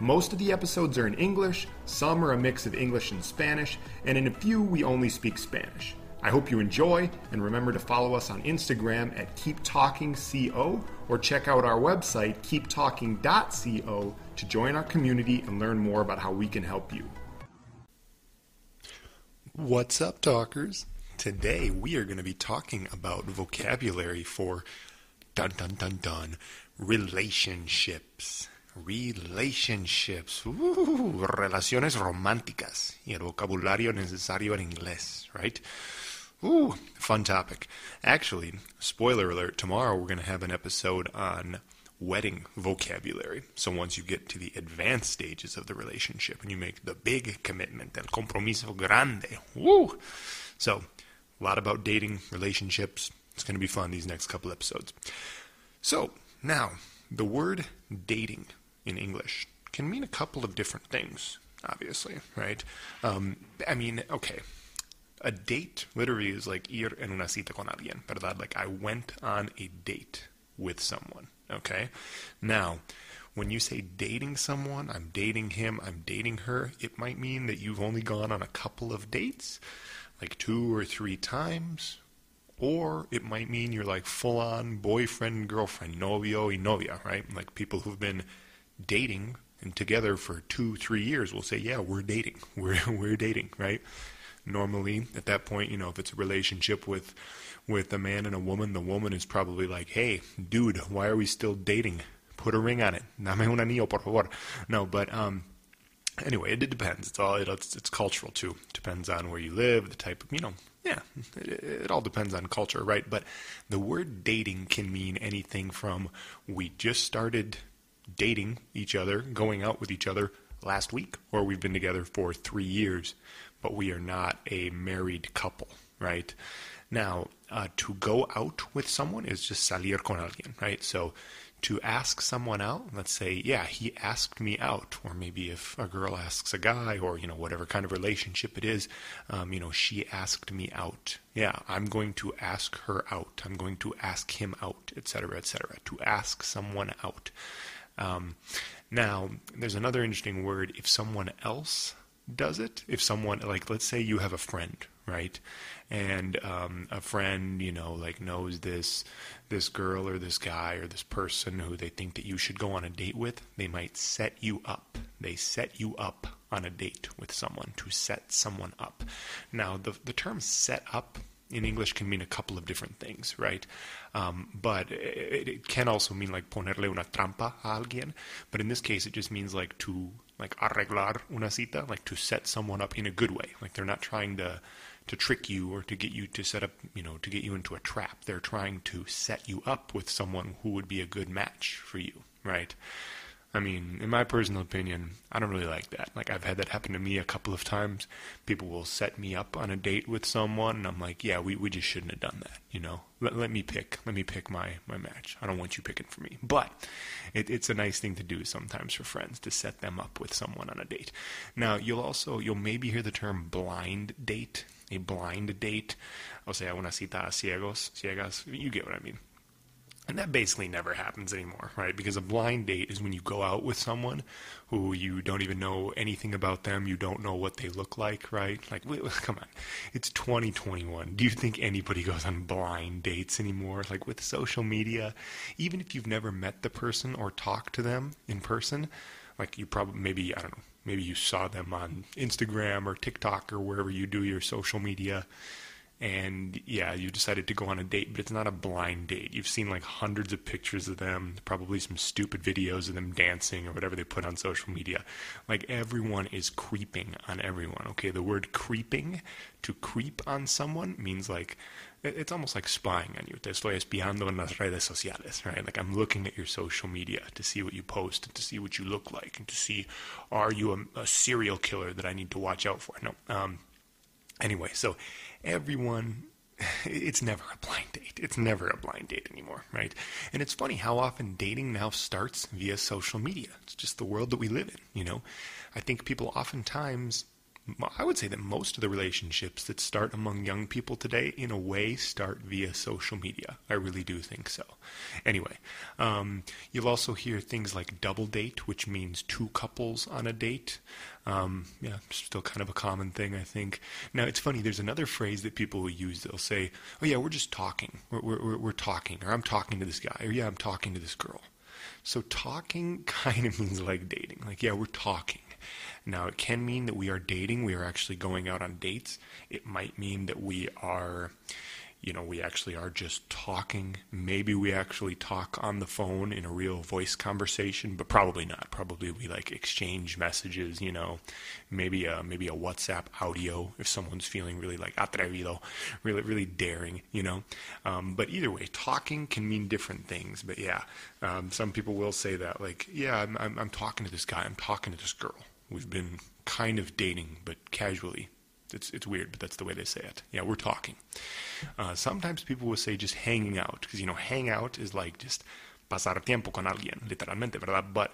Most of the episodes are in English, some are a mix of English and Spanish, and in a few we only speak Spanish. I hope you enjoy, and remember to follow us on Instagram at KeepTalkingCO or check out our website, keeptalking.co, to join our community and learn more about how we can help you. What's up, talkers? Today we are going to be talking about vocabulary for dun dun dun dun relationships. Relationships. Ooh, relaciones románticas. Y el vocabulario necesario en inglés, right? Ooh, fun topic. Actually, spoiler alert, tomorrow we're going to have an episode on wedding vocabulary. So once you get to the advanced stages of the relationship and you make the big commitment, el compromiso grande. Woo! So, a lot about dating, relationships. It's going to be fun these next couple episodes. So, now, the word dating in English can mean a couple of different things, obviously, right? Um, I mean, okay, a date literally is like ir en una cita con alguien, ¿verdad? Like I went on a date with someone, okay? Now, when you say dating someone, I'm dating him, I'm dating her, it might mean that you've only gone on a couple of dates, like two or three times, or it might mean you're like full on boyfriend, girlfriend, novio y novia, right? Like people who've been dating and together for two, three years we'll say, yeah, we're dating, we're, we're dating, right? normally at that point you know if it's a relationship with with a man and a woman the woman is probably like hey dude why are we still dating? Put a ring on it. Un anillo por favor. No but um anyway it, it depends. It's all it, it's, it's cultural too. Depends on where you live the type of you know yeah it, it all depends on culture right? But the word dating can mean anything from we just started dating each other going out with each other last week or we've been together for 3 years but we are not a married couple, right? Now, uh, to go out with someone is just salir con alguien, right? So to ask someone out, let's say, yeah, he asked me out, or maybe if a girl asks a guy, or you know whatever kind of relationship it is, um, you know she asked me out. Yeah, I'm going to ask her out. I'm going to ask him out, etc., etc. To ask someone out. Um, now, there's another interesting word. If someone else does it. If someone, like, let's say you have a friend, right? And um, a friend, you know, like knows this this girl or this guy or this person who they think that you should go on a date with, they might set you up. They set you up on a date with someone to set someone up. Now, the the term set up in English can mean a couple of different things, right? Um, but it, it, can also mean like ponerle una trampa a alguien. But in this case, it just means like to like arreglar una cita, like to set someone up in a good way. Like they're not trying to to trick you or to get you to set up, you know, to get you into a trap. They're trying to set you up with someone who would be a good match for you, right? I mean, in my personal opinion, I don't really like that. Like, I've had that happen to me a couple of times. People will set me up on a date with someone, and I'm like, yeah, we, we just shouldn't have done that, you know? Let, let me pick. Let me pick my, my match. I don't want you picking for me. But it, it's a nice thing to do sometimes for friends to set them up with someone on a date. Now, you'll also, you'll maybe hear the term blind date. A blind date. O sea, una cita a ciegos, ciegas. You get what I mean. And that basically never happens anymore, right? Because a blind date is when you go out with someone who you don't even know anything about them, you don't know what they look like, right? Like, wait, come on. It's 2021. Do you think anybody goes on blind dates anymore? Like, with social media, even if you've never met the person or talked to them in person, like, you probably, maybe, I don't know, maybe you saw them on Instagram or TikTok or wherever you do your social media and yeah, you decided to go on a date, but it's not a blind date. You've seen like hundreds of pictures of them, probably some stupid videos of them dancing or whatever they put on social media. Like everyone is creeping on everyone. Okay, the word creeping, to creep on someone means like it's almost like spying on you. Te estoy espiando en las redes sociales, right? Like I'm looking at your social media to see what you post and to see what you look like and to see are you a, a serial killer that I need to watch out for. No, um, Anyway, so everyone it's never a blind date. It's never a blind date anymore, right? And it's funny how often dating now starts via social media. It's just the world that we live in, you know? I think people oftentimes I would say that most of the relationships that start among young people today, in a way, start via social media. I really do think so. Anyway, um, you'll also hear things like double date, which means two couples on a date. Um, yeah, still kind of a common thing, I think. Now, it's funny, there's another phrase that people will use. They'll say, oh, yeah, we're just talking. We're, we're, we're talking. Or I'm talking to this guy. Or, yeah, I'm talking to this girl. So, talking kind of means like dating. Like, yeah, we're talking. Now, it can mean that we are dating, we are actually going out on dates. It might mean that we are, you know, we actually are just talking. Maybe we actually talk on the phone in a real voice conversation, but probably not. Probably we like exchange messages, you know, maybe a, maybe a WhatsApp audio if someone's feeling really like atrevido, really, really daring, you know. Um, but either way, talking can mean different things. But yeah, um, some people will say that, like, yeah, I'm, I'm, I'm talking to this guy, I'm talking to this girl We've been kind of dating, but casually. It's it's weird, but that's the way they say it. Yeah, we're talking. Uh, sometimes people will say just hanging out, because you know, hang out is like just pasar tiempo con alguien, literalmente, ¿verdad? But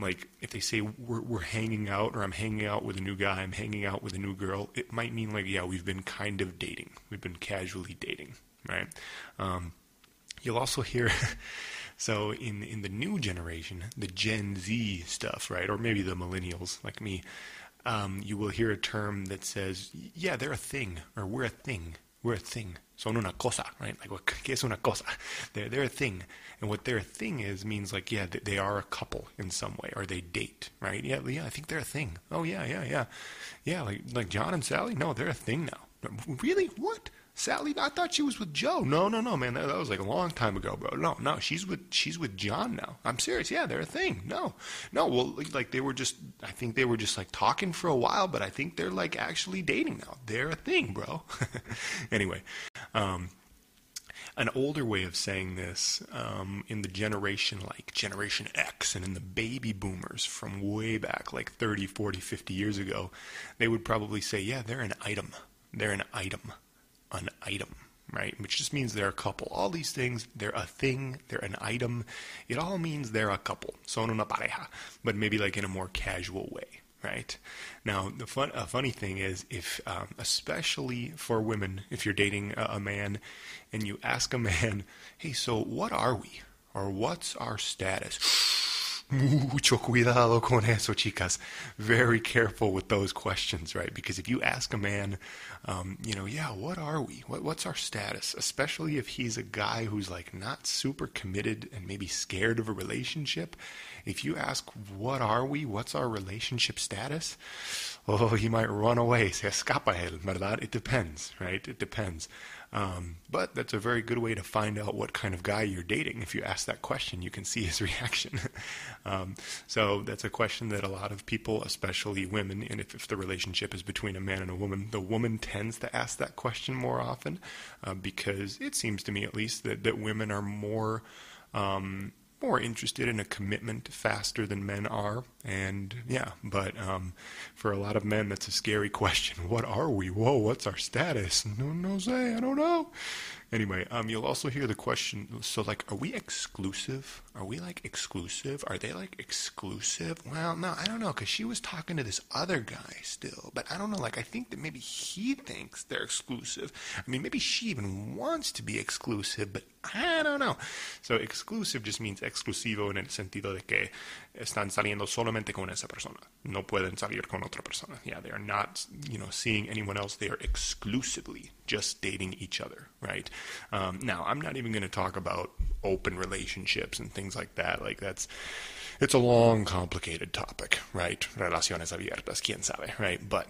like if they say we're we're hanging out, or I'm hanging out with a new guy, I'm hanging out with a new girl, it might mean like yeah, we've been kind of dating, we've been casually dating, right? Um, you'll also hear. So in in the new generation, the Gen Z stuff, right, or maybe the millennials like me, um, you will hear a term that says, "Yeah, they're a thing," or "We're a thing." We're a thing. Son una cosa, right? Like, what, ¿qué es una cosa? They're, they're a thing. And what their thing is means like, yeah, they are a couple in some way, or they date, right? Yeah, yeah, I think they're a thing. Oh, yeah, yeah, yeah. Yeah, like, like John and Sally, no, they're a thing now. Really? What? Sally, I thought she was with Joe. No, no, no, man, that, that, was like a long time ago, bro. No, no, she's with she's with John now. I'm serious. Yeah, they're a thing. No, no, well, like they were just. I think they were just like talking for a while, but I think they're like actually dating now. They're a thing, bro. anyway, um, an older way of saying this um, in the generation like Generation X and in the baby boomers from way back, like 30, 40, 50 years ago, they would probably say, yeah, they're an item. They're an item an item, right? Which just means they're a couple. All these things, they're a thing, they're an item. It all means they're a couple. Son una pareja, but maybe like in a more casual way, right? Now, the fun, a funny thing is, if um, especially for women, if you're dating a, a man and you ask a man, "Hey, so what are we?" or "What's our status?" Mucho cuidado con eso, chicas. Very careful with those questions, right? Because if you ask a man, um, you know, yeah, what are we? What, what's our status? Especially if he's a guy who's like not super committed and maybe scared of a relationship. If you ask, what are we? What's our relationship status? Oh, he might run away. Se escapa él, ¿verdad? It depends, right? It depends. Um, but that's a very good way to find out what kind of guy you're dating. If you ask that question, you can see his reaction. um, so that's a question that a lot of people, especially women, and if, if, the relationship is between a man and a woman, the woman tends to ask that question more often uh, because it seems to me, at least, that, that women are more. Um, more interested in a commitment faster than men are. And yeah, but um, for a lot of men, that's a scary question. What are we? Whoa, what's our status? No, no, say, I don't know. Anyway, um, you'll also hear the question. So, like, are we exclusive? Are we like exclusive? Are they like exclusive? Well, no, I don't know, because she was talking to this other guy still, but I don't know. Like, I think that maybe he thinks they're exclusive. I mean, maybe she even wants to be exclusive, but I don't know. So, exclusive just means exclusivo en el sentido de que están saliendo solamente con esa persona. No pueden salir con otra persona. Yeah, they are not, you know, seeing anyone else. They are exclusively just dating each other, right? Um, now, I'm not even going to talk about open relationships and things like that. Like that's it's a long, complicated topic, right? Relaciones abiertas, quién sabe, right? But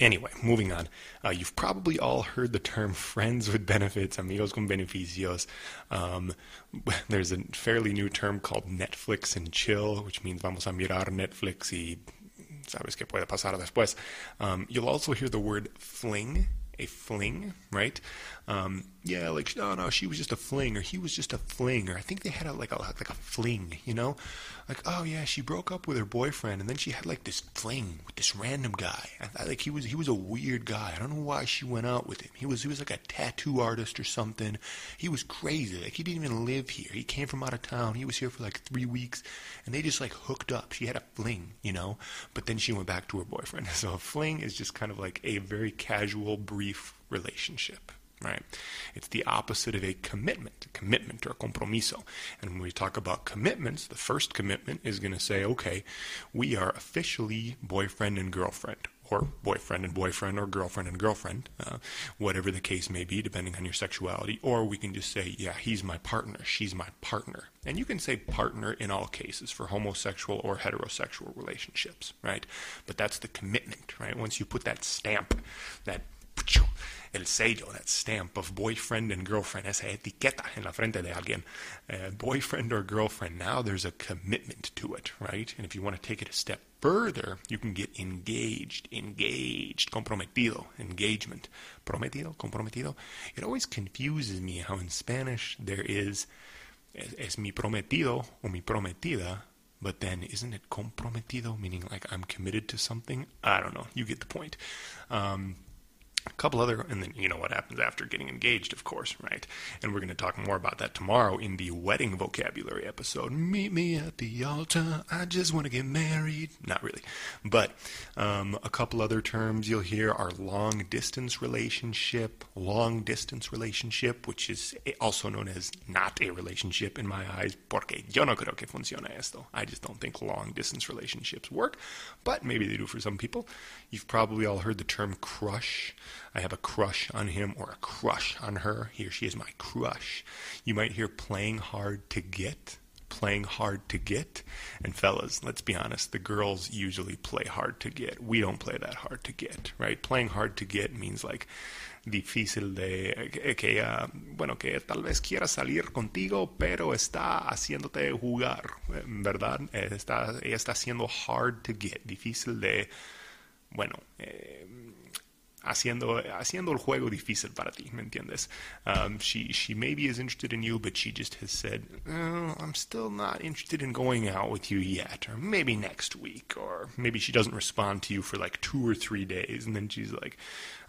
Anyway, moving on. Uh, you've probably all heard the term friends with benefits, amigos con beneficios. Um, there's a fairly new term called Netflix and chill, which means vamos a mirar Netflix y sabes que puede pasar después. Um, you'll also hear the word fling a fling, right? Um, yeah, like no, no, she was just a fling, or he was just a fling, or I think they had a, like a like a fling, you know, like oh yeah, she broke up with her boyfriend, and then she had like this fling with this random guy. I, like he was he was a weird guy. I don't know why she went out with him. He was he was like a tattoo artist or something. He was crazy. Like he didn't even live here. He came from out of town. He was here for like three weeks, and they just like hooked up. She had a fling, you know, but then she went back to her boyfriend. So a fling is just kind of like a very casual, brief relationship right? It's the opposite of a commitment, a commitment or a compromiso. And when we talk about commitments, the first commitment is going to say, okay, we are officially boyfriend and girlfriend, or boyfriend and boyfriend, or girlfriend and girlfriend, uh, whatever the case may be, depending on your sexuality. Or we can just say, yeah, he's my partner, she's my partner. And you can say partner in all cases for homosexual or heterosexual relationships, right? But that's the commitment, right? Once you put that stamp, that el sello, that stamp of boyfriend and girlfriend, esa etiqueta en la frente de alguien, uh, boyfriend or girlfriend, now there's a commitment to it, right? And if you want to take it a step further, you can get engaged, engaged, comprometido, engagement, prometido, comprometido. It always confuses me how in Spanish there is es, es mi prometido o mi prometida, but then isn't it comprometido, meaning like I'm committed to something? I don't know. You get the point. Um, a couple other, and then you know what happens after getting engaged, of course, right? And we're going to talk more about that tomorrow in the wedding vocabulary episode. Meet me at the altar. I just want to get married. Not really, but um, a couple other terms you'll hear are long distance relationship, long distance relationship, which is also known as not a relationship in my eyes, porque yo no creo que funciona esto. I just don't think long distance relationships work, but maybe they do for some people. You've probably all heard the term crush. I have a crush on him or a crush on her. He or she is my crush. You might hear playing hard to get. Playing hard to get. And fellas, let's be honest, the girls usually play hard to get. We don't play that hard to get, right? Playing hard to get means like difícil de eh, que ella, bueno, que tal vez quiera salir contigo, pero está haciéndote jugar, eh, ¿verdad? Está, ella está haciendo hard to get, difícil de, bueno, eh, haciendo, haciendo el juego difícil para ti, ¿me entiendes? Um, she, she maybe is interested in you, but she just has said, oh, I'm still not interested in going out with you yet, or maybe next week, or maybe she doesn't respond to you for like two or three days, and then she's like,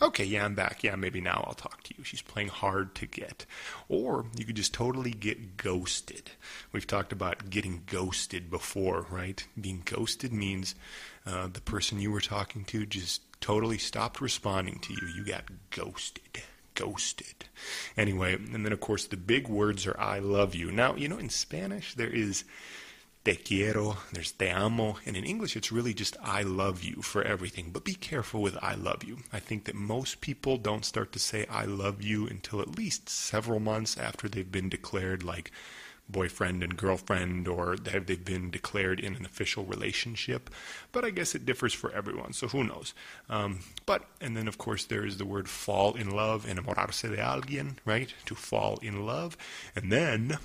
okay, yeah, I'm back, yeah, maybe now I'll talk to you. She's playing hard to get. Or you could just totally get ghosted. We've talked about getting ghosted before, right? Being ghosted means uh, the person you were talking to just totally stopped responding to you. You got ghosted. Ghosted. Anyway, and then of course the big words are I love you. Now, you know, in Spanish there is te quiero, there's te amo, and in English it's really just I love you for everything. But be careful with I love you. I think that most people don't start to say I love you until at least several months after they've been declared like boyfriend and girlfriend or have they been declared in an official relationship. But I guess it differs for everyone, so who knows. Um, but, and then of course there is the word fall in love, enamorarse de alguien, right? To fall in love. And then,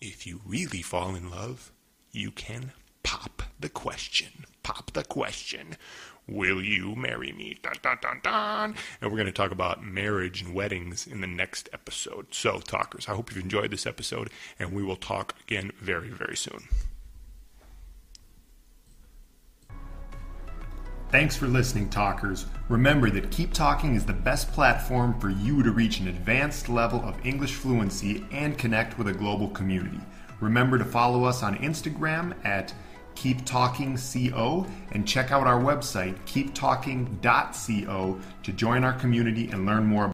if you really fall in love, you can pop the question. Pop the question. Will you marry me? Dun, dun, dun, dun. And we're going to talk about marriage and weddings in the next episode. So, talkers, I hope you've enjoyed this episode, and we will talk again very, very soon. Thanks for listening, talkers. Remember that Keep Talking is the best platform for you to reach an advanced level of English fluency and connect with a global community. Remember to follow us on Instagram at Keep Talking CO and check out our website keeptalking.co to join our community and learn more